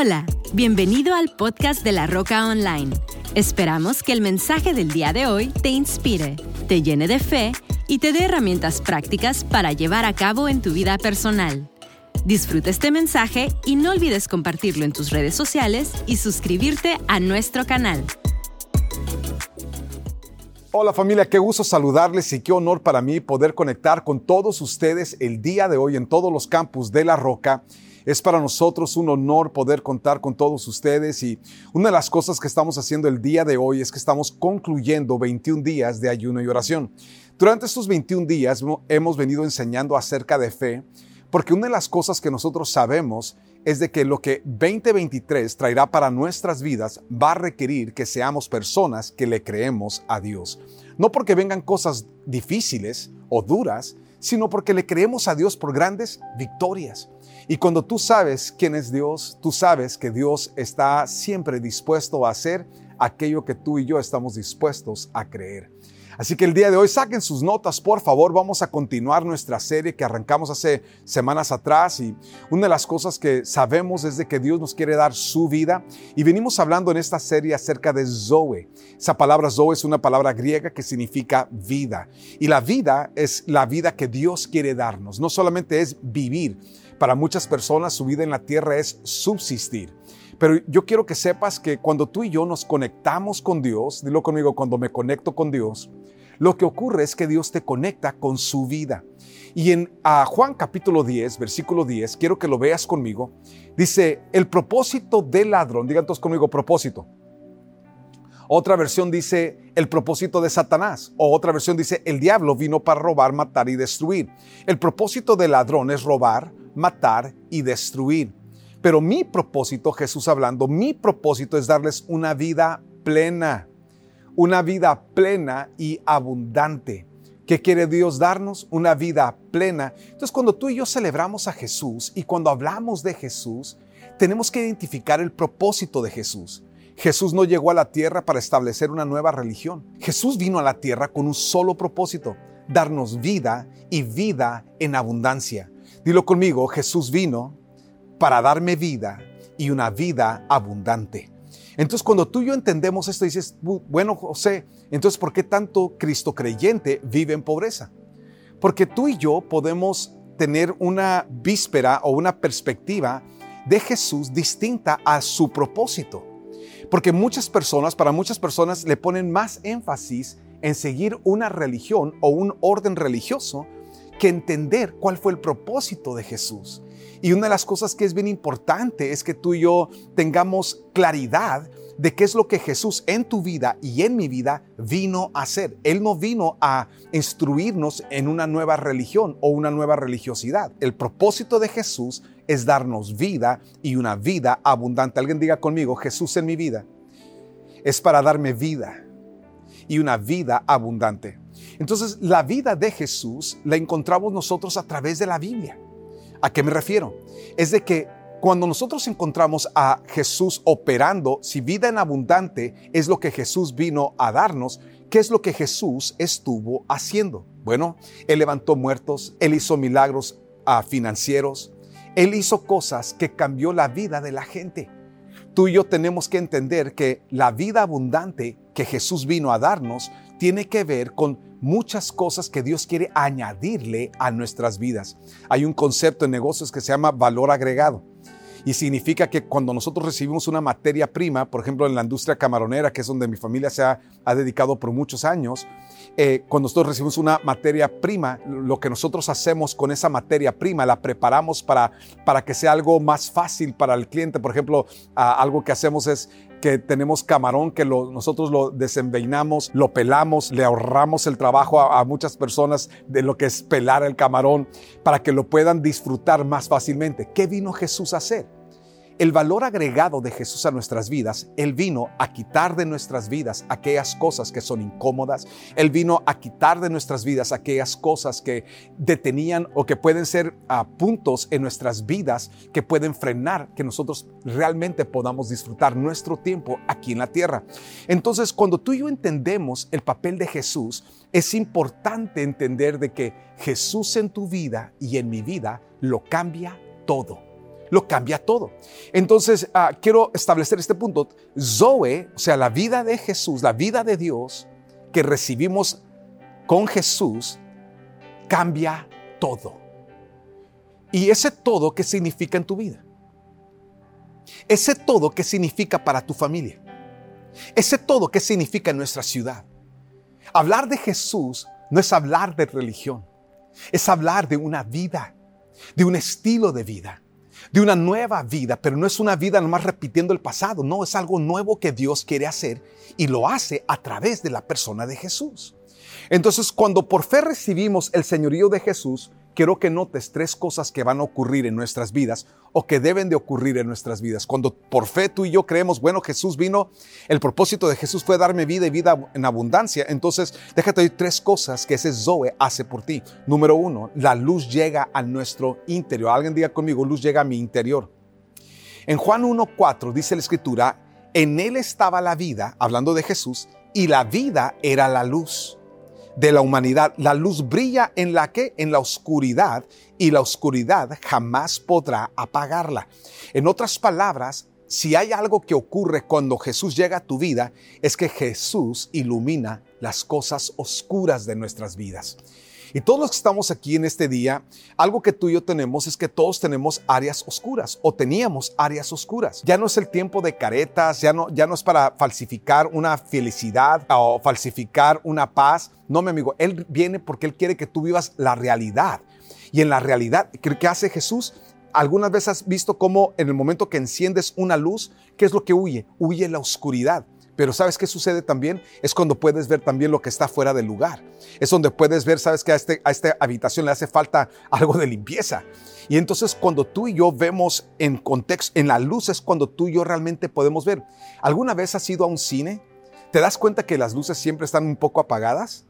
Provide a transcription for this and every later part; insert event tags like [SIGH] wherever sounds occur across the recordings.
Hola, bienvenido al podcast de La Roca Online. Esperamos que el mensaje del día de hoy te inspire, te llene de fe y te dé herramientas prácticas para llevar a cabo en tu vida personal. Disfruta este mensaje y no olvides compartirlo en tus redes sociales y suscribirte a nuestro canal. Hola familia, qué gusto saludarles y qué honor para mí poder conectar con todos ustedes el día de hoy en todos los campus de La Roca es para nosotros un honor poder contar con todos ustedes y una de las cosas que estamos haciendo el día de hoy es que estamos concluyendo 21 días de ayuno y oración. Durante estos 21 días hemos venido enseñando acerca de fe porque una de las cosas que nosotros sabemos es de que lo que 2023 traerá para nuestras vidas va a requerir que seamos personas que le creemos a Dios. No porque vengan cosas difíciles o duras, sino porque le creemos a Dios por grandes victorias. Y cuando tú sabes quién es Dios, tú sabes que Dios está siempre dispuesto a hacer aquello que tú y yo estamos dispuestos a creer. Así que el día de hoy saquen sus notas, por favor. Vamos a continuar nuestra serie que arrancamos hace semanas atrás y una de las cosas que sabemos es de que Dios nos quiere dar su vida y venimos hablando en esta serie acerca de Zoe. Esa palabra Zoe es una palabra griega que significa vida y la vida es la vida que Dios quiere darnos. No solamente es vivir, para muchas personas su vida en la tierra es subsistir. Pero yo quiero que sepas que cuando tú y yo nos conectamos con Dios, dilo conmigo, cuando me conecto con Dios, lo que ocurre es que Dios te conecta con su vida. Y en Juan capítulo 10, versículo 10, quiero que lo veas conmigo, dice, el propósito del ladrón, digan todos conmigo, propósito. Otra versión dice el propósito de Satanás. O otra versión dice el diablo vino para robar, matar y destruir. El propósito del ladrón es robar, matar y destruir. Pero mi propósito, Jesús hablando, mi propósito es darles una vida plena, una vida plena y abundante. ¿Qué quiere Dios darnos? Una vida plena. Entonces cuando tú y yo celebramos a Jesús y cuando hablamos de Jesús, tenemos que identificar el propósito de Jesús. Jesús no llegó a la tierra para establecer una nueva religión. Jesús vino a la tierra con un solo propósito, darnos vida y vida en abundancia. Dilo conmigo, Jesús vino para darme vida y una vida abundante. Entonces cuando tú y yo entendemos esto, dices, bueno José, entonces ¿por qué tanto Cristo creyente vive en pobreza? Porque tú y yo podemos tener una víspera o una perspectiva de Jesús distinta a su propósito. Porque muchas personas, para muchas personas le ponen más énfasis en seguir una religión o un orden religioso que entender cuál fue el propósito de Jesús. Y una de las cosas que es bien importante es que tú y yo tengamos claridad de qué es lo que Jesús en tu vida y en mi vida vino a hacer. Él no vino a instruirnos en una nueva religión o una nueva religiosidad. El propósito de Jesús es darnos vida y una vida abundante. Alguien diga conmigo, Jesús en mi vida es para darme vida y una vida abundante. Entonces, la vida de Jesús la encontramos nosotros a través de la Biblia. ¿A qué me refiero? Es de que cuando nosotros encontramos a Jesús operando, si vida en abundante es lo que Jesús vino a darnos, ¿qué es lo que Jesús estuvo haciendo? Bueno, Él levantó muertos, Él hizo milagros ah, financieros, Él hizo cosas que cambió la vida de la gente. Tú y yo tenemos que entender que la vida abundante que Jesús vino a darnos tiene que ver con muchas cosas que Dios quiere añadirle a nuestras vidas. Hay un concepto en negocios que se llama valor agregado. Y significa que cuando nosotros recibimos una materia prima, por ejemplo en la industria camaronera, que es donde mi familia se ha, dedicado por muchos años, eh, cuando nosotros recibimos una materia prima, lo que nosotros hacemos con esa materia prima, la preparamos para, para que sea algo más fácil para el cliente. Por ejemplo, algo que hacemos es que tenemos camarón que nosotros lo desenveinamos, lo pelamos, le ahorramos el trabajo a, muchas personas de lo que es pelar el camarón para que lo puedan disfrutar más fácilmente. ¿Qué vino Jesús a hacer? El valor agregado de Jesús a nuestras vidas, Él vino a quitar de nuestras vidas aquellas cosas que son incómodas, Él vino a quitar de nuestras vidas aquellas cosas que detenían o que pueden ser a puntos en nuestras vidas que pueden frenar que nosotros realmente podamos disfrutar nuestro tiempo aquí en la tierra. Entonces, cuando tú y yo entendemos el papel de Jesús, es importante entender de que Jesús en tu vida y en mi vida lo cambia todo lo cambia todo. Entonces, ah, quiero establecer este punto. Zoe, o sea, la vida de Jesús, la vida de Dios que recibimos con Jesús, cambia todo. ¿Y ese todo qué significa en tu vida? Ese todo qué significa para tu familia? Ese todo qué significa en nuestra ciudad? Hablar de Jesús no es hablar de religión, es hablar de una vida, de un estilo de vida de una nueva vida, pero no es una vida nomás repitiendo el pasado, no, es algo nuevo que Dios quiere hacer y lo hace a través de la persona de Jesús. Entonces, cuando por fe recibimos el señorío de Jesús, quiero que notes tres cosas que van a ocurrir en nuestras vidas o que deben de ocurrir en nuestras vidas. Cuando por fe tú y yo creemos, bueno, Jesús vino, el propósito de Jesús fue darme vida y vida en abundancia. Entonces, déjate oír tres cosas que ese Zoe hace por ti. Número uno, la luz llega a nuestro interior. Alguien diga conmigo, luz llega a mi interior. En Juan 1.4 dice la escritura, en él estaba la vida, hablando de Jesús, y la vida era la luz de la humanidad. La luz brilla en la que? En la oscuridad y la oscuridad jamás podrá apagarla. En otras palabras, si hay algo que ocurre cuando Jesús llega a tu vida, es que Jesús ilumina las cosas oscuras de nuestras vidas. Y todos los que estamos aquí en este día, algo que tú y yo tenemos es que todos tenemos áreas oscuras o teníamos áreas oscuras. Ya no es el tiempo de caretas, ya no, es para falsificar una felicidad o falsificar una paz. No, mi amigo, Él viene porque Él quiere que tú vivas la realidad. Y en la realidad, ¿qué hace Jesús? ¿Algunas veces has visto cómo en el momento que enciendes una luz, qué es lo que huye? Huye la oscuridad. Pero ¿sabes qué sucede también? Es cuando puedes ver también lo que está fuera del lugar. Es donde puedes ver, ¿sabes que a, este, a esta habitación le hace falta algo de limpieza? Y entonces cuando tú y yo vemos en contexto, en la luz es cuando tú y yo realmente podemos ver. ¿Alguna vez has ido a un cine? ¿Te das cuenta que las luces siempre están un poco apagadas?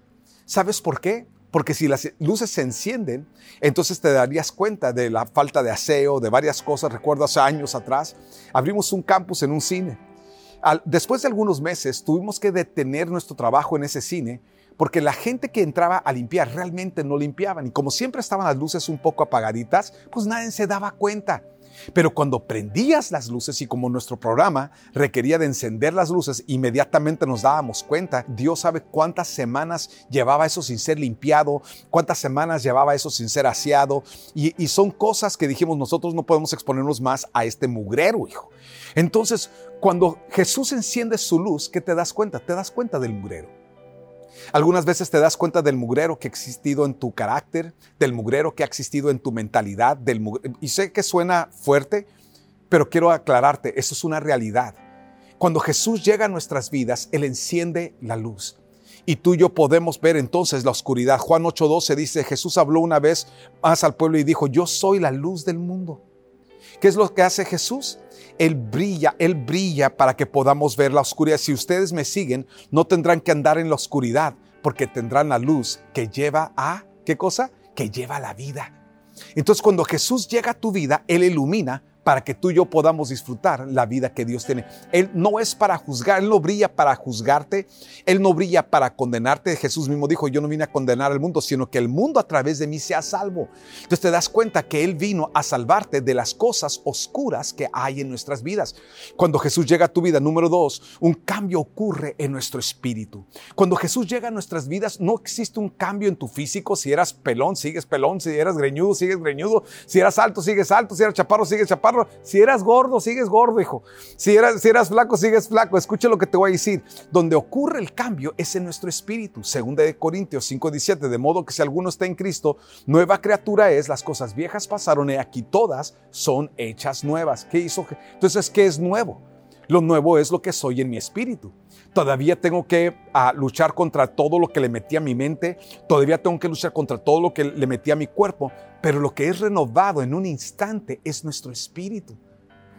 ¿Sabes por qué? Porque si las luces se encienden, entonces te darías cuenta de la falta de aseo, de varias cosas. Recuerdo hace años atrás, abrimos un campus en un cine después de algunos meses tuvimos que detener nuestro trabajo en ese cine porque la gente que entraba a limpiar realmente no limpiaban y como siempre estaban las luces un poco apagaditas, pues nadie se daba cuenta. Pero cuando prendías las luces y como nuestro programa requería de encender las luces, inmediatamente nos dábamos cuenta, Dios sabe cuántas semanas llevaba eso sin ser limpiado, cuántas semanas llevaba eso sin ser aseado. Y, y son cosas que dijimos, nosotros no podemos exponernos más a este mugrero, hijo. Entonces, cuando Jesús enciende su luz, ¿qué te das cuenta? Te das cuenta del mugrero. Algunas veces te das cuenta del mugrero que ha existido en tu carácter, del mugrero que ha existido en tu mentalidad, del y sé que suena fuerte, pero quiero aclararte, eso es una realidad. Cuando Jesús llega a nuestras vidas, Él enciende la luz. Y tú y yo podemos ver entonces la oscuridad. Juan 8:12 dice, Jesús habló una vez más al pueblo y dijo, yo soy la luz del mundo. ¿Qué es lo que hace Jesús? Él brilla, Él brilla para que podamos ver la oscuridad. Si ustedes me siguen, no tendrán que andar en la oscuridad, porque tendrán la luz que lleva a, ¿qué cosa? Que lleva a la vida. Entonces cuando Jesús llega a tu vida, Él ilumina para que tú y yo podamos disfrutar la vida que Dios tiene. Él no es para juzgar, Él no brilla para juzgarte, Él no brilla para condenarte. Jesús mismo dijo, yo no vine a condenar al mundo, sino que el mundo a través de mí sea salvo. Entonces te das cuenta que Él vino a salvarte de las cosas oscuras que hay en nuestras vidas. Cuando Jesús llega a tu vida, número dos, un cambio ocurre en nuestro espíritu. Cuando Jesús llega a nuestras vidas, no existe un cambio en tu físico. Si eras pelón, sigues pelón. Si eras greñudo, sigues greñudo. Si eras alto, sigues alto. Si eras chaparro, sigues chaparro si eras gordo, sigues gordo, hijo. Si eras, si eras flaco, sigues flaco. Escucha lo que te voy a decir. Donde ocurre el cambio es en nuestro espíritu. Segunda de Corintios 5:17. De modo que si alguno está en Cristo, nueva criatura es. Las cosas viejas pasaron y aquí todas son hechas nuevas. ¿Qué hizo? Entonces, ¿qué es nuevo? Lo nuevo es lo que soy en mi espíritu. Todavía tengo que ah, luchar contra todo lo que le metí a mi mente. Todavía tengo que luchar contra todo lo que le metí a mi cuerpo. Pero lo que es renovado en un instante es nuestro espíritu.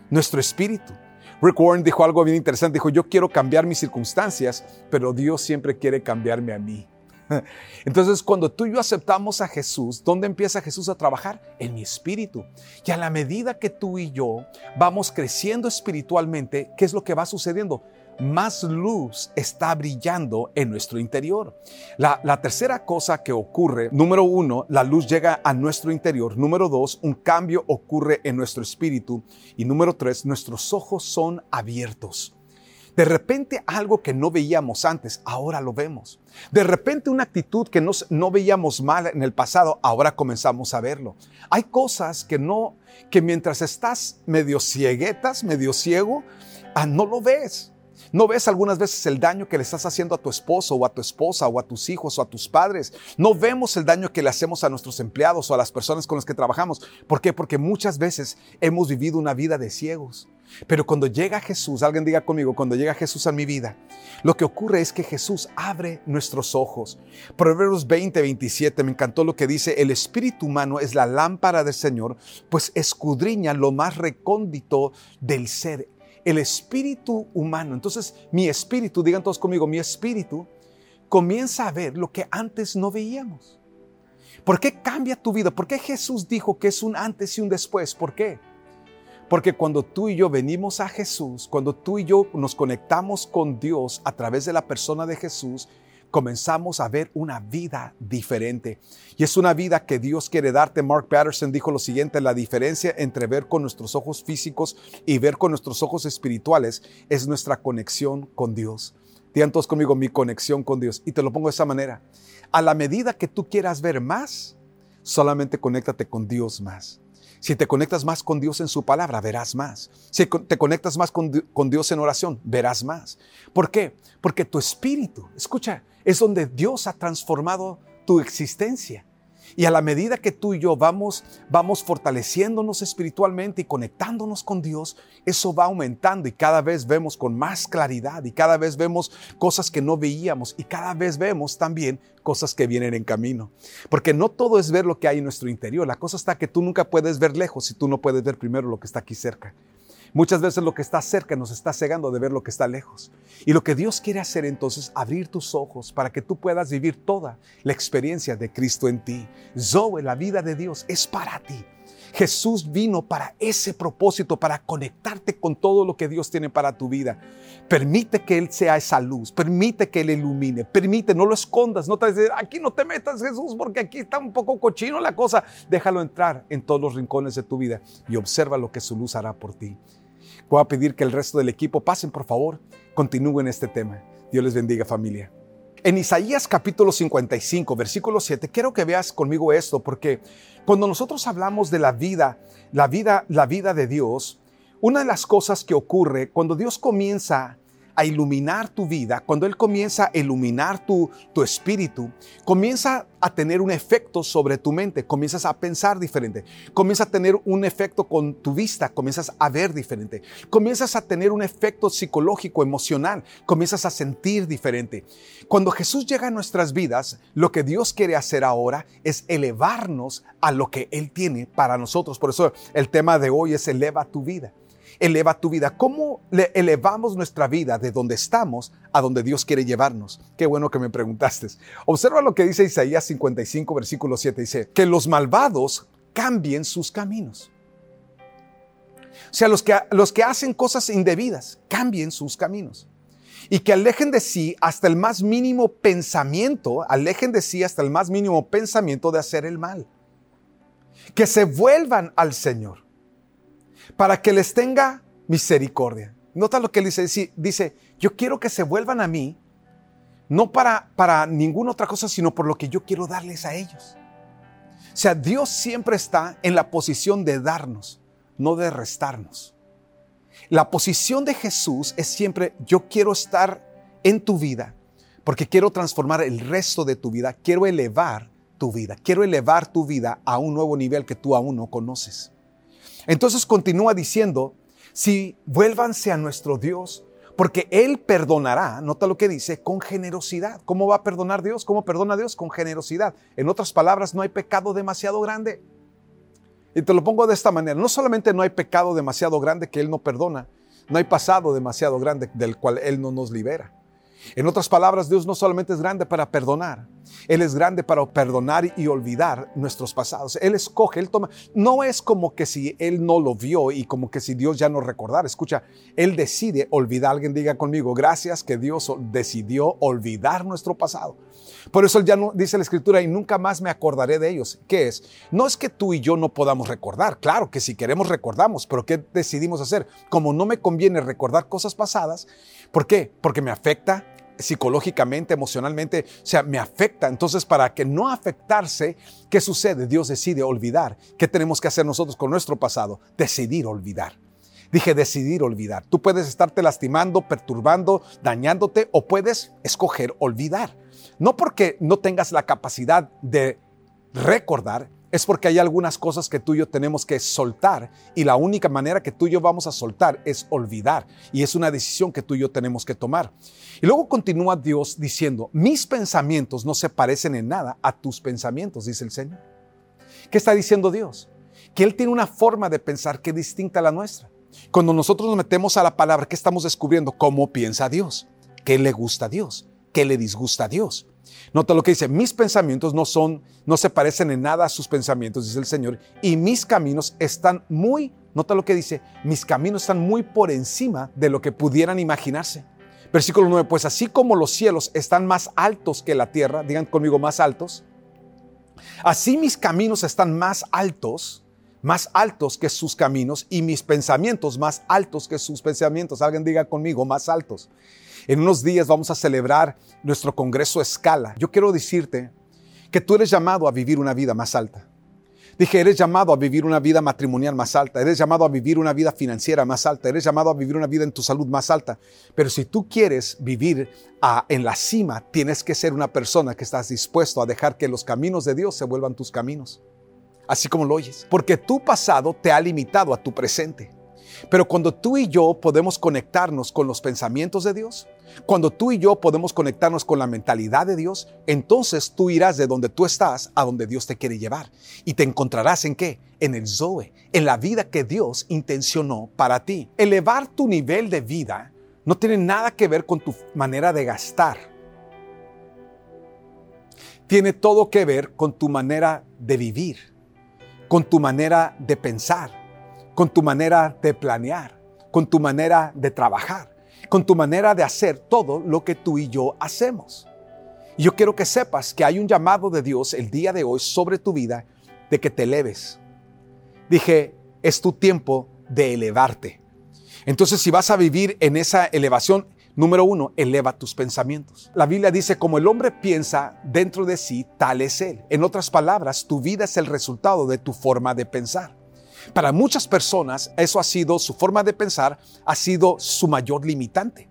Nuestro espíritu. Rick Warren dijo algo bien interesante. Dijo, yo quiero cambiar mis circunstancias, pero Dios siempre quiere cambiarme a mí. [LAUGHS] Entonces, cuando tú y yo aceptamos a Jesús, ¿dónde empieza Jesús a trabajar? En mi espíritu. Y a la medida que tú y yo vamos creciendo espiritualmente, ¿qué es lo que va sucediendo? Más luz está brillando en nuestro interior. La, tercera cosa que ocurre, número uno, la luz llega a nuestro interior. Número dos, un cambio ocurre en nuestro espíritu. Y número tres, nuestros ojos son abiertos. De repente algo que no veíamos antes, ahora lo vemos. De repente una actitud que no, no veíamos mal en el pasado, ahora comenzamos a verlo. Hay cosas que no, que mientras estás medio cieguetas, medio ciego, ah, no lo ves. No ves algunas veces el daño que le estás haciendo a tu esposo o a tu esposa o a tus hijos o a tus padres. No vemos el daño que le hacemos a nuestros empleados o a las personas con las que trabajamos. ¿Por qué? Porque muchas veces hemos vivido una vida de ciegos. Pero cuando llega Jesús, alguien diga conmigo, cuando llega Jesús a mi vida, lo que ocurre es que Jesús abre nuestros ojos. Proverbios 20, 27, me encantó lo que dice, el espíritu humano es la lámpara del Señor, pues escudriña lo más recóndito del ser el espíritu humano. Entonces, mi espíritu, digan todos conmigo, mi espíritu comienza a ver lo que antes no veíamos. ¿Por qué cambia tu vida? ¿Por qué Jesús dijo que es un antes y un después? ¿Por qué? Porque cuando tú y yo venimos a Jesús, cuando tú y yo nos conectamos con Dios a través de la persona de Jesús, comenzamos a ver una vida diferente. Y es una vida que Dios quiere darte. Mark Patterson dijo lo siguiente, la diferencia entre ver con nuestros ojos físicos y ver con nuestros ojos espirituales es nuestra conexión con Dios. Digan todos conmigo, mi conexión con Dios. Y te lo pongo de esa manera. A la medida que tú quieras ver más, solamente conéctate con Dios más. Si te conectas más con Dios en su palabra, verás más. Si te conectas más con, Dios en oración, verás más. ¿Por qué? Porque tu espíritu, escucha, es donde Dios ha transformado tu existencia. Y a la medida que tú y yo vamos, vamos fortaleciéndonos espiritualmente y conectándonos con Dios, eso va aumentando y cada vez vemos con más claridad y cada vez vemos cosas que no veíamos y cada vez vemos también cosas que vienen en camino. Porque no todo es ver lo que hay en nuestro interior. La cosa está que tú nunca puedes ver lejos si tú no puedes ver primero lo que está aquí cerca. Muchas veces lo que está cerca nos está cegando de ver lo que está lejos. Y lo que Dios quiere hacer entonces, abrir tus ojos para que tú puedas vivir toda la experiencia de Cristo en ti. Zoe, la vida de Dios es para ti. Jesús vino para ese propósito, para conectarte con todo lo que Dios tiene para tu vida. Permite que Él sea esa luz, permite que Él ilumine, permite, no lo escondas, no te digas, aquí no te metas Jesús porque aquí está un poco cochino la cosa. Déjalo entrar en todos los rincones de tu vida y observa lo que su luz hará por ti. Voy a pedir que el resto del equipo pasen, por favor, continúen este tema. Dios les bendiga familia. En Isaías capítulo 55, versículo 7, quiero que veas conmigo esto, porque cuando nosotros hablamos de la vida, la vida, la vida de Dios, una de las cosas que ocurre cuando Dios comienza a iluminar tu vida, cuando Él comienza a iluminar tu, tu espíritu, comienza a tener un efecto sobre tu mente, comienzas a pensar diferente, comienza a tener un efecto con tu vista, comienzas a ver diferente, comienzas a tener un efecto psicológico, emocional, comienzas a sentir diferente. Cuando Jesús llega a nuestras vidas, lo que Dios quiere hacer ahora es elevarnos a lo que Él tiene para nosotros. Por eso el tema de hoy es eleva tu vida eleva tu vida? ¿Cómo le elevamos nuestra vida de donde estamos a donde Dios quiere llevarnos? Qué bueno que me preguntaste. Observa lo que dice Isaías 55, versículo 7. Dice, que los malvados cambien sus caminos. O sea, los que, los que hacen cosas indebidas, cambien sus caminos. Y que alejen de sí hasta el más mínimo pensamiento, alejen de sí hasta el más mínimo pensamiento de hacer el mal. Que se vuelvan al Señor para que les tenga misericordia. Nota lo que dice, dice, yo quiero que se vuelvan a mí, no para, para ninguna otra cosa, sino por lo que yo quiero darles a ellos. O sea, Dios siempre está en la posición de darnos, no de restarnos. La posición de Jesús es siempre, yo quiero estar en tu vida, porque quiero transformar el resto de tu vida, quiero elevar tu vida, quiero elevar tu vida a un nuevo nivel que tú aún no conoces. Entonces continúa diciendo, si vuélvanse a nuestro Dios, porque Él perdonará, nota lo que dice, con generosidad. ¿Cómo va a perdonar Dios? ¿Cómo perdona Dios? Con generosidad. En otras palabras, no hay pecado demasiado grande. Y te lo pongo de esta manera, no solamente no hay pecado demasiado grande que Él no perdona, no hay pasado demasiado grande del cual Él no nos libera. En otras palabras, Dios no solamente es grande para perdonar, Él es grande para perdonar y olvidar nuestros pasados. Él escoge, Él toma. No es como que si Él no lo vio y como que si Dios ya no recordara. Escucha, Él decide olvidar. Alguien diga conmigo, gracias que Dios decidió olvidar nuestro pasado. Por eso Él ya dice la Escritura, y nunca más me acordaré de ellos. ¿Qué es? No es que tú y yo no podamos recordar. Claro que si queremos recordamos, pero ¿qué decidimos hacer? Como no me conviene recordar cosas pasadas, ¿por qué? Porque me afecta psicológicamente, emocionalmente, o sea, me afecta. Entonces, para que no afectarse, ¿qué sucede? Dios decide olvidar. ¿Qué tenemos que hacer nosotros con nuestro pasado? Decidir olvidar. Dije decidir olvidar. Tú puedes estarte lastimando, perturbando, dañándote o puedes escoger olvidar. No porque no tengas la capacidad de recordar, es porque hay algunas cosas que tú y yo tenemos que soltar y la única manera que tú y yo vamos a soltar es olvidar y es una decisión que tú y yo tenemos que tomar. Y luego continúa Dios diciendo, mis pensamientos no se parecen en nada a tus pensamientos, dice el Señor. ¿Qué está diciendo Dios? Que Él tiene una forma de pensar que es distinta a la nuestra. Cuando nosotros nos metemos a la palabra, ¿qué estamos descubriendo? ¿Cómo piensa Dios? ¿Qué le gusta a Dios? ¿Qué le disgusta a Dios? Nota lo que dice, mis pensamientos no son, no se parecen en nada a sus pensamientos, dice el Señor, y mis caminos están muy, nota lo que dice, mis caminos están muy por encima de lo que pudieran imaginarse. Versículo 9, pues así como los cielos están más altos que la tierra, digan conmigo más altos, así mis caminos están más altos, más altos que sus caminos y mis pensamientos más altos que sus pensamientos. Alguien diga conmigo, más altos. En unos días vamos a celebrar nuestro Congreso Escala. Yo quiero decirte que tú eres llamado a vivir una vida más alta. Dije, eres llamado a vivir una vida matrimonial más alta, eres llamado a vivir una vida financiera más alta, eres llamado a vivir una vida en tu salud más alta. Pero si tú quieres vivir en la cima, tienes que ser una persona que estás dispuesto a dejar que los caminos de Dios se vuelvan tus caminos. Así como lo oyes. Porque tu pasado te ha limitado a tu presente. Pero cuando tú y yo podemos conectarnos con los pensamientos de Dios, cuando tú y yo podemos conectarnos con la mentalidad de Dios, entonces tú irás de donde tú estás a donde Dios te quiere llevar. Y te encontrarás en qué? En el Zoe, en la vida que Dios intencionó para ti. Elevar tu nivel de vida no tiene nada que ver con tu manera de gastar. Tiene todo que ver con tu manera de vivir, con tu manera de pensar, con tu manera de planear, con tu manera de trabajar con tu manera de hacer todo lo que tú y yo hacemos. Y yo quiero que sepas que hay un llamado de Dios el día de hoy sobre tu vida de que te eleves. Dije, es tu tiempo de elevarte. Entonces, si vas a vivir en esa elevación, número uno, eleva tus pensamientos. La Biblia dice, como el hombre piensa dentro de sí, tal es él. En otras palabras, tu vida es el resultado de tu forma de pensar. Para muchas personas eso ha sido, su forma de pensar ha sido su mayor limitante.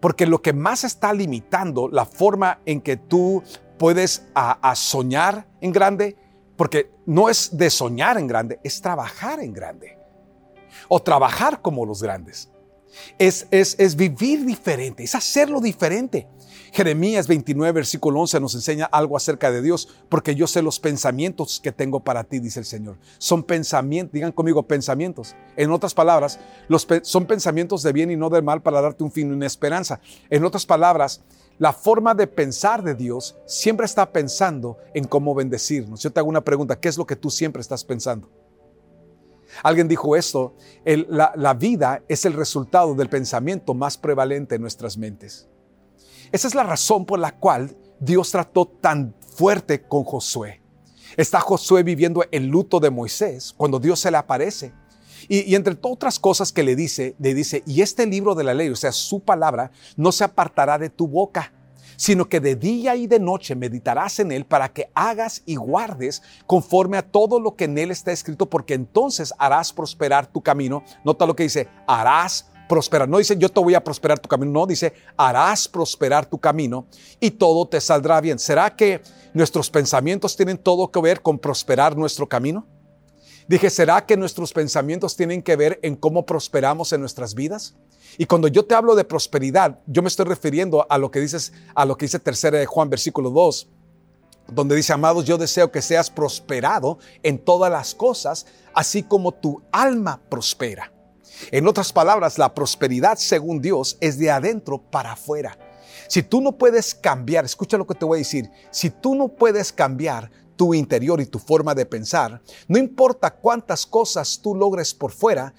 Porque lo que más está limitando la forma en que tú puedes a, soñar en grande, porque no es de soñar en grande, es trabajar en grande. O trabajar como los grandes. Es, es, es vivir diferente, es hacerlo diferente. Jeremías 29, versículo 11 nos enseña algo acerca de Dios, porque yo sé los pensamientos que tengo para ti, dice el Señor. Son pensamientos, digan conmigo pensamientos. En otras palabras, los, son pensamientos de bien y no de mal para darte un fin y una esperanza. En otras palabras, la forma de pensar de Dios siempre está pensando en cómo bendecirnos. Yo te hago una pregunta, ¿qué es lo que tú siempre estás pensando? Alguien dijo esto, la, la vida es el resultado del pensamiento más prevalente en nuestras mentes. Esa es la razón por la cual Dios trató tan fuerte con Josué. Está Josué viviendo el luto de Moisés cuando Dios se le aparece. Y, entre otras cosas que le dice, le dice, y este libro de la ley, o sea, su palabra, no se apartará de tu boca, sino que de día y de noche meditarás en él para que hagas y guardes conforme a todo lo que en él está escrito, porque entonces harás prosperar tu camino. Nota lo que dice, harás prosperar. No dice yo te voy a prosperar tu camino, no, dice harás prosperar tu camino y todo te saldrá bien. ¿Será que nuestros pensamientos tienen todo que ver con prosperar nuestro camino? Dije, ¿será que nuestros pensamientos tienen que ver en cómo prosperamos en nuestras vidas? Y cuando yo te hablo de prosperidad, yo me estoy refiriendo a lo que dices, a lo que dice tercera de Juan, versículo 2, donde dice, amados, yo deseo que seas prosperado en todas las cosas, así como tu alma prospera. En otras palabras, la prosperidad según Dios es de adentro para afuera. Si tú no puedes cambiar, escucha lo que te voy a decir, si tú no puedes cambiar tu interior y tu forma de pensar, no importa cuántas cosas tú logres por fuera,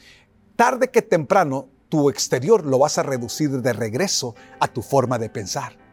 tarde que temprano tu exterior lo vas a reducir de regreso a tu forma de pensar.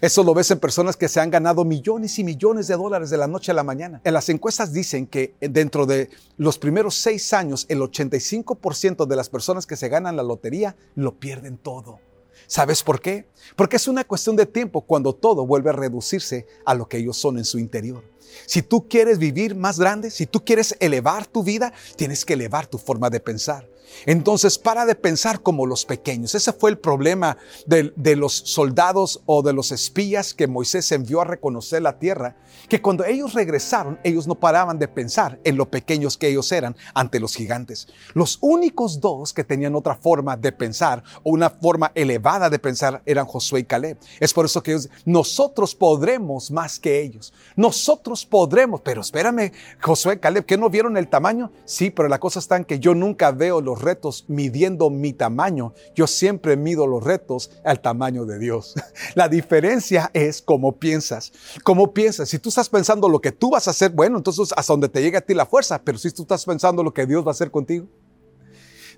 Eso lo ves en personas que se han ganado millones y millones de dólares de la noche a la mañana. En las encuestas dicen que dentro de los primeros seis años, el 85% de las personas que se ganan la lotería lo pierden todo. ¿Sabes por qué? Porque es una cuestión de tiempo cuando todo vuelve a reducirse a lo que ellos son en su interior. Si tú quieres vivir más grande, si tú quieres elevar tu vida, tienes que elevar tu forma de pensar. Entonces, para de pensar como los pequeños. Ese fue el problema de, los soldados o de los espías que Moisés envió a reconocer la tierra, que cuando ellos regresaron, ellos no paraban de pensar en lo pequeños que ellos eran ante los gigantes. Los únicos dos que tenían otra forma de pensar o una forma elevada de pensar eran Josué y Caleb. Es por eso que ellos, nosotros podremos más que ellos. Nosotros podremos, pero espérame, Josué y Caleb, ¿que no vieron el tamaño? Sí, pero la cosa está en que yo nunca veo los retos midiendo mi tamaño. Yo siempre mido los retos al tamaño de Dios. [LAUGHS] La diferencia es cómo piensas. Cómo piensas. Si tú estás pensando lo que tú vas a hacer, bueno, entonces hasta donde te llegue a ti la fuerza. Pero si tú estás pensando lo que Dios va a hacer contigo.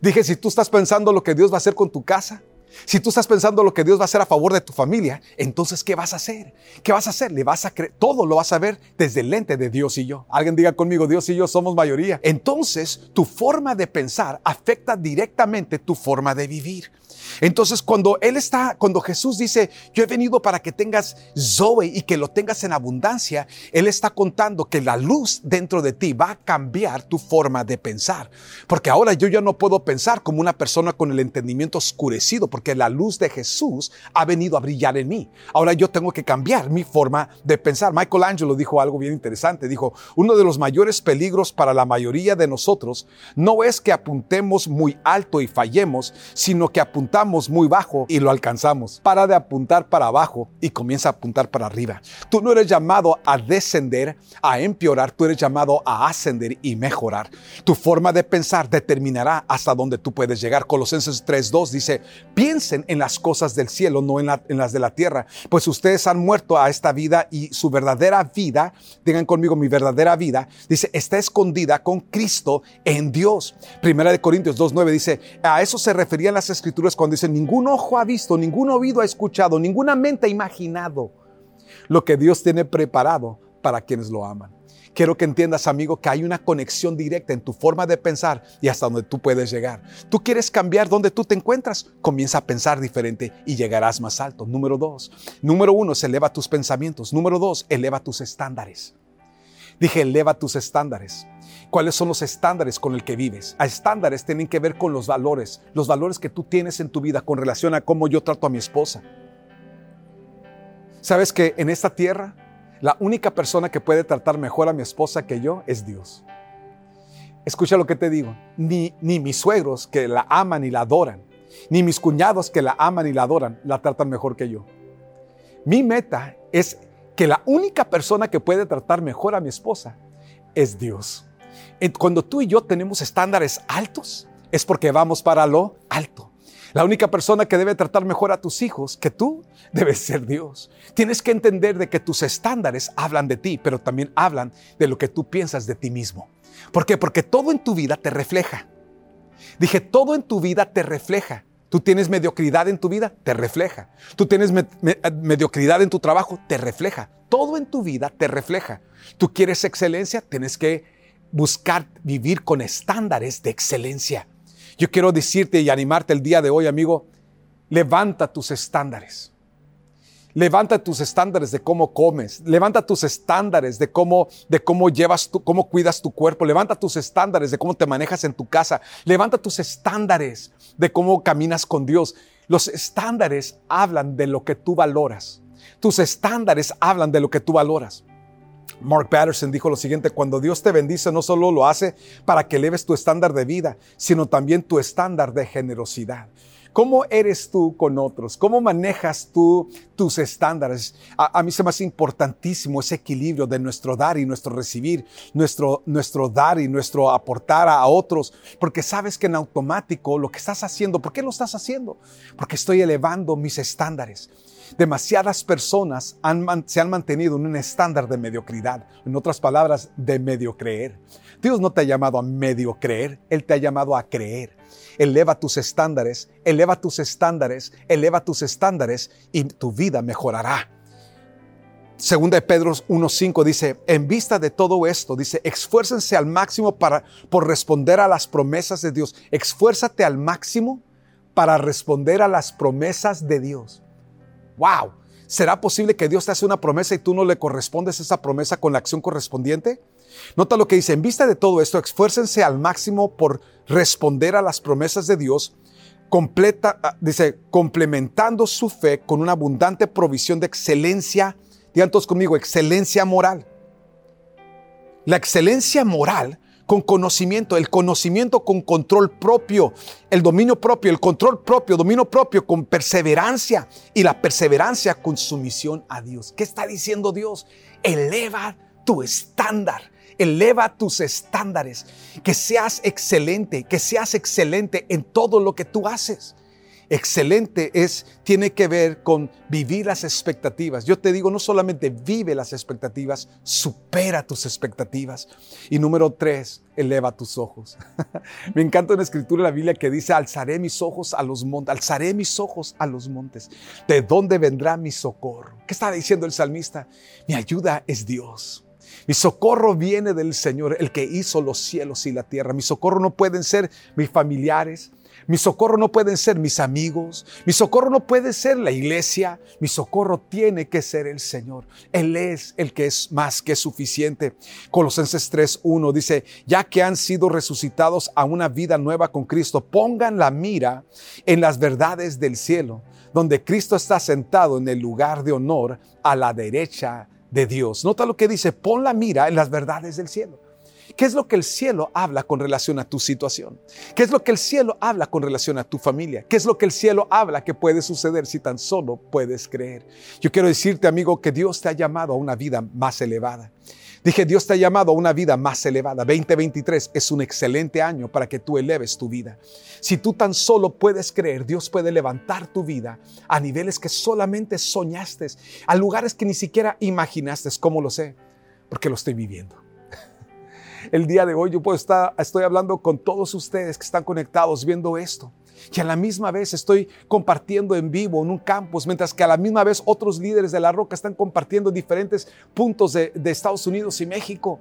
Dije, si tú estás pensando lo que Dios va a hacer con tu casa, si tú estás pensando lo que Dios va a hacer a favor de tu familia, entonces ¿qué vas a hacer? ¿Qué vas a hacer? Le vas a creer, todo lo vas a ver desde el lente de Dios y yo. Alguien diga conmigo, Dios y yo somos mayoría. Entonces, tu forma de pensar afecta directamente tu forma de vivir. Entonces, cuando Él está, cuando Jesús dice, yo he venido para que tengas Zoe y que lo tengas en abundancia, Él está contando que la luz dentro de ti va a cambiar tu forma de pensar. Porque ahora yo ya no puedo pensar como una persona con el entendimiento oscurecido, porque la luz de Jesús ha venido a brillar en mí. Ahora yo tengo que cambiar mi forma de pensar. Michael Angelo dijo algo bien interesante. Dijo, uno de los mayores peligros para la mayoría de nosotros no es que apuntemos muy alto y fallemos, sino que apuntamos muy bajo y lo alcanzamos. Para de apuntar para abajo y comienza a apuntar para arriba. Tú no eres llamado a descender, a empeorar, tú eres llamado a ascender y mejorar. Tu forma de pensar determinará hasta dónde tú puedes llegar. Colosenses 3.2 dice, piensen en las cosas del cielo, no en, en las de la tierra, pues ustedes han muerto a esta vida y su verdadera vida, digan conmigo mi verdadera vida, dice, está escondida con Cristo en Dios. Primera de Corintios 2.9 dice, a eso se referían las escrituras cuando ningún ojo ha visto, ningún oído ha escuchado, ninguna mente ha imaginado lo que Dios tiene preparado para quienes lo aman. Quiero que entiendas, amigo, que hay una conexión directa en tu forma de pensar y hasta donde tú puedes llegar. Tú quieres cambiar donde tú te encuentras, comienza a pensar diferente y llegarás más alto. Número dos. Número uno, se eleva tus pensamientos. Número dos, eleva tus estándares. Dije, eleva tus estándares. ¿Cuáles son los estándares con el que vives? A estándares tienen que ver con los valores, los valores que tú tienes en tu vida con relación a cómo yo trato a mi esposa. ¿Sabes que en esta tierra la única persona que puede tratar mejor a mi esposa que yo es Dios? Escucha lo que te digo, ni, ni mis suegros que la aman y la adoran, ni mis cuñados que la aman y la adoran, la tratan mejor que yo. Mi meta es que la única persona que puede tratar mejor a mi esposa es Dios. Cuando tú y yo tenemos estándares altos, es porque vamos para lo alto. La única persona que debe tratar mejor a tus hijos que tú debe ser Dios. Tienes que entender de que tus estándares hablan de ti, pero también hablan de lo que tú piensas de ti mismo. ¿Por qué? Porque todo en tu vida te refleja. Dije, todo en tu vida te refleja. Tú tienes mediocridad en tu vida, te refleja. Tú tienes mediocridad en tu trabajo, te refleja. Todo en tu vida te refleja. Tú quieres excelencia, tienes que buscar vivir con estándares de excelencia. Yo quiero decirte y animarte el día de hoy, amigo, levanta tus estándares. Levanta tus estándares de cómo comes, levanta tus estándares de cómo, de cómo llevas tu, cómo cuidas tu cuerpo, levanta tus estándares de cómo te manejas en tu casa, levanta tus estándares de cómo caminas con Dios. Los estándares hablan de lo que tú valoras. Tus estándares hablan de lo que tú valoras. Mark Patterson dijo lo siguiente, cuando Dios te bendice no solo lo hace para que eleves tu estándar de vida, sino también tu estándar de generosidad. ¿Cómo eres tú con otros? ¿Cómo manejas tú tus estándares? A, mí se me hace importantísimo ese equilibrio de nuestro dar y nuestro recibir, nuestro, nuestro dar y nuestro aportar a otros, porque sabes que en automático lo que estás haciendo, ¿por qué lo estás haciendo? Porque estoy elevando mis estándares. Demasiadas personas se han mantenido en un estándar de mediocridad, en otras palabras, de medio creer. Dios no te ha llamado a medio creer, Él te ha llamado a creer. Eleva tus estándares, eleva tus estándares, eleva tus estándares y tu vida mejorará. Segunda de Pedro 1.5 dice, en vista de todo esto, dice, esfuércense al máximo para, por responder a las promesas de Dios. Esfuérzate al máximo para responder a las promesas de Dios. ¡Wow! ¿Será posible que Dios te hace una promesa y tú no le correspondes esa promesa con la acción correspondiente? Nota lo que dice, en vista de todo esto, esfuércense al máximo por responder a las promesas de Dios, completa, ah, dice, complementando su fe con una abundante provisión de excelencia, digan todos conmigo, excelencia moral. La excelencia moral con conocimiento, el conocimiento con control propio, el dominio propio, el control propio, dominio propio con perseverancia y la perseverancia con sumisión a Dios. ¿Qué está diciendo Dios? Eleva tu estándar eleva tus estándares, que seas excelente, que seas excelente en todo lo que tú haces. Excelente es, tiene que ver con vivir las expectativas. Yo te digo, no solamente vive las expectativas, supera tus expectativas. Y número tres, eleva tus ojos. [LAUGHS] Me encanta una escritura en la Biblia que dice, alzaré mis ojos a los montes, alzaré mis ojos a los montes. ¿De dónde vendrá mi socorro? ¿Qué está diciendo el salmista? Mi ayuda es Dios. Mi socorro viene del Señor, el que hizo los cielos y la tierra. Mi socorro no pueden ser mis familiares. Mi socorro no pueden ser mis amigos. Mi socorro no puede ser la iglesia. Mi socorro tiene que ser el Señor. Él es el que es más que suficiente. Colosenses 3.1 dice, ya que han sido resucitados a una vida nueva con Cristo, pongan la mira en las verdades del cielo, donde Cristo está sentado en el lugar de honor a la derecha de Dios. Nota lo que dice, pon la mira en las verdades del cielo. ¿Qué es lo que el cielo habla con relación a tu situación? ¿Qué es lo que el cielo habla con relación a tu familia? ¿Qué es lo que el cielo habla que puede suceder si tan solo puedes creer? Yo quiero decirte, amigo, que Dios te ha llamado a una vida más elevada. Dije, Dios te ha llamado a una vida más elevada. 2023 es un excelente año para que tú eleves tu vida. Si tú tan solo puedes creer, Dios puede levantar tu vida a niveles que solamente soñaste, a lugares que ni siquiera imaginaste. ¿Cómo lo sé? Porque lo estoy viviendo. [LAUGHS] El día de hoy yo puedo estar, estoy hablando con todos ustedes que están conectados viendo esto. Y a la misma vez estoy compartiendo en vivo en un campus, mientras que a la misma vez otros líderes de la roca están compartiendo en diferentes puntos de, Estados Unidos y México.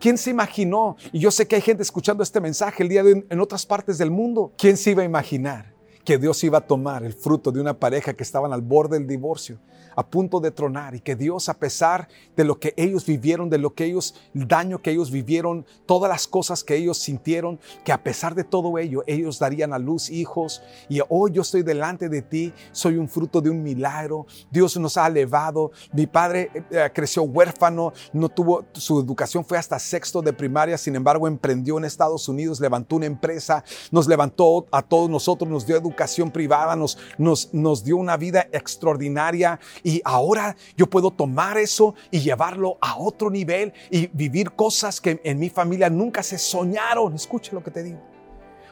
¿Quién se imaginó? Y yo sé que hay gente escuchando este mensaje el día de hoy en otras partes del mundo. ¿Quién se iba a imaginar que Dios iba a tomar el fruto de una pareja que estaban al borde del divorcio a punto de tronar y que Dios, a pesar de lo que ellos vivieron, de lo que ellos, el daño que ellos vivieron, todas las cosas que ellos sintieron, que a pesar de todo ello, ellos darían a luz hijos y hoy yo estoy delante de ti, soy un fruto de un milagro, Dios nos ha elevado, mi padre eh, creció huérfano, no tuvo, su educación fue hasta sexto de primaria, sin embargo emprendió en Estados Unidos, levantó una empresa, nos levantó a todos nosotros, nos dio educación privada, nos, nos, nos dio una vida extraordinaria y ahora yo puedo tomar eso y llevarlo a otro nivel y vivir cosas que en mi familia nunca se soñaron. Escuche lo que te digo.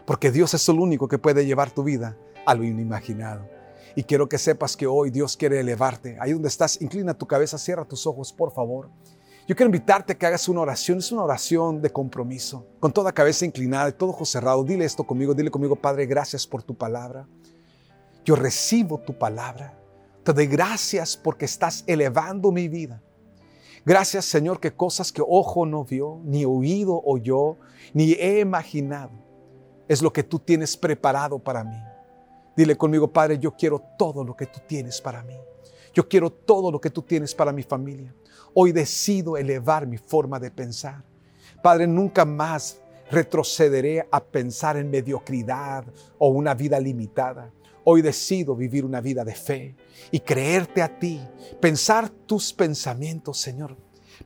Porque Dios es el único que puede llevar tu vida a lo inimaginado. Y quiero que sepas que hoy Dios quiere elevarte. Ahí donde estás, inclina tu cabeza, cierra tus ojos, por favor. Yo quiero invitarte a que hagas una oración. Es una oración de compromiso. Con toda cabeza inclinada y todo ojo cerrado. Dile esto conmigo. Dile conmigo, Padre, gracias por tu palabra. Yo recibo tu palabra. Te doy gracias porque estás elevando mi vida. Gracias Señor que cosas que ojo no vio, ni oído oyó, ni he imaginado, es lo que tú tienes preparado para mí. Dile conmigo, Padre, yo quiero todo lo que tú tienes para mí. Yo quiero todo lo que tú tienes para mi familia. Hoy decido elevar mi forma de pensar. Padre, nunca más retrocederé a pensar en mediocridad o una vida limitada. Hoy decido vivir una vida de fe y creerte a ti, pensar tus pensamientos, Señor,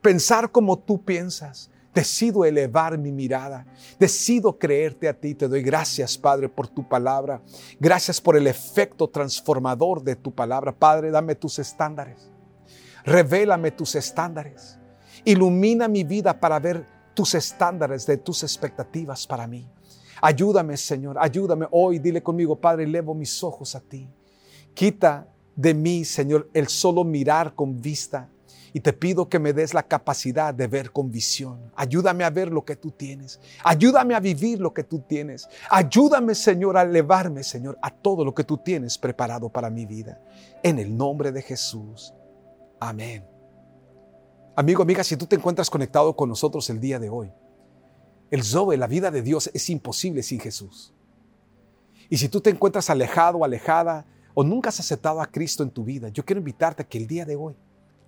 pensar como tú piensas, Decido elevar mi mirada. Decido creerte a ti. Te doy gracias, Padre, por tu palabra. Gracias por el efecto transformador de tu palabra. Padre, dame tus estándares. Revélame tus estándares. Ilumina mi vida para ver tus estándares de tus expectativas para mí. Ayúdame, Señor. Ayúdame hoy. Dile conmigo, Padre, elevo mis ojos a ti. Quita de mí, Señor, el solo mirar con vista y te pido que me des la capacidad de ver con visión. Ayúdame a ver lo que tú tienes. Ayúdame a vivir lo que tú tienes. Ayúdame, Señor, a elevarme, Señor, a todo lo que tú tienes preparado para mi vida. En el nombre de Jesús. Amén. Amigo, amiga, si tú te encuentras conectado con nosotros el día de hoy, el Zoe, la vida de Dios, es imposible sin Jesús. Y si tú te encuentras alejado, alejada, o nunca has aceptado a Cristo en tu vida, yo quiero invitarte a que el día de hoy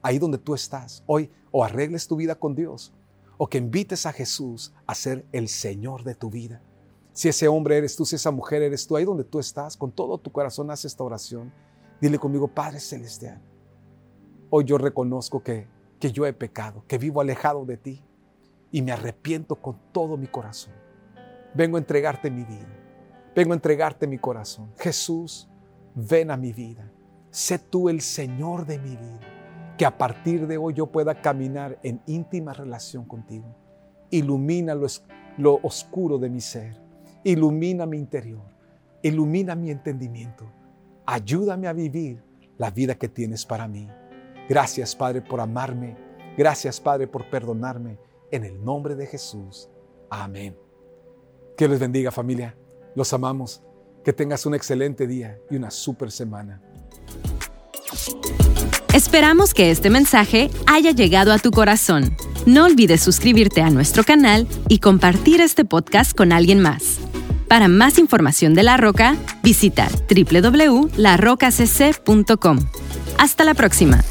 ahí donde tú estás, hoy o arregles tu vida con Dios o que invites a Jesús a ser el Señor de tu vida. Si ese hombre eres tú, si esa mujer eres tú, ahí donde tú estás, con todo tu corazón haz esta oración. Dile conmigo, Padre Celestial, hoy yo reconozco que, que yo he pecado, que vivo alejado de ti y me arrepiento con todo mi corazón. Vengo a entregarte mi vida, vengo a entregarte mi corazón. Jesús, ven a mi vida, sé tú el Señor de mi vida que a partir de hoy yo pueda caminar en íntima relación contigo. Ilumina lo, lo oscuro de mi ser, ilumina mi interior, ilumina mi entendimiento. Ayúdame a vivir la vida que tienes para mí. Gracias Padre por amarme, gracias Padre por perdonarme. En el nombre de Jesús. Amén. Que les bendiga familia. Los amamos. Que tengas un excelente día y una super semana. Esperamos que este mensaje haya llegado a tu corazón. No olvides suscribirte a nuestro canal y compartir este podcast con alguien más. Para más información de La Roca, visita www.larrocacc.com. Hasta la próxima.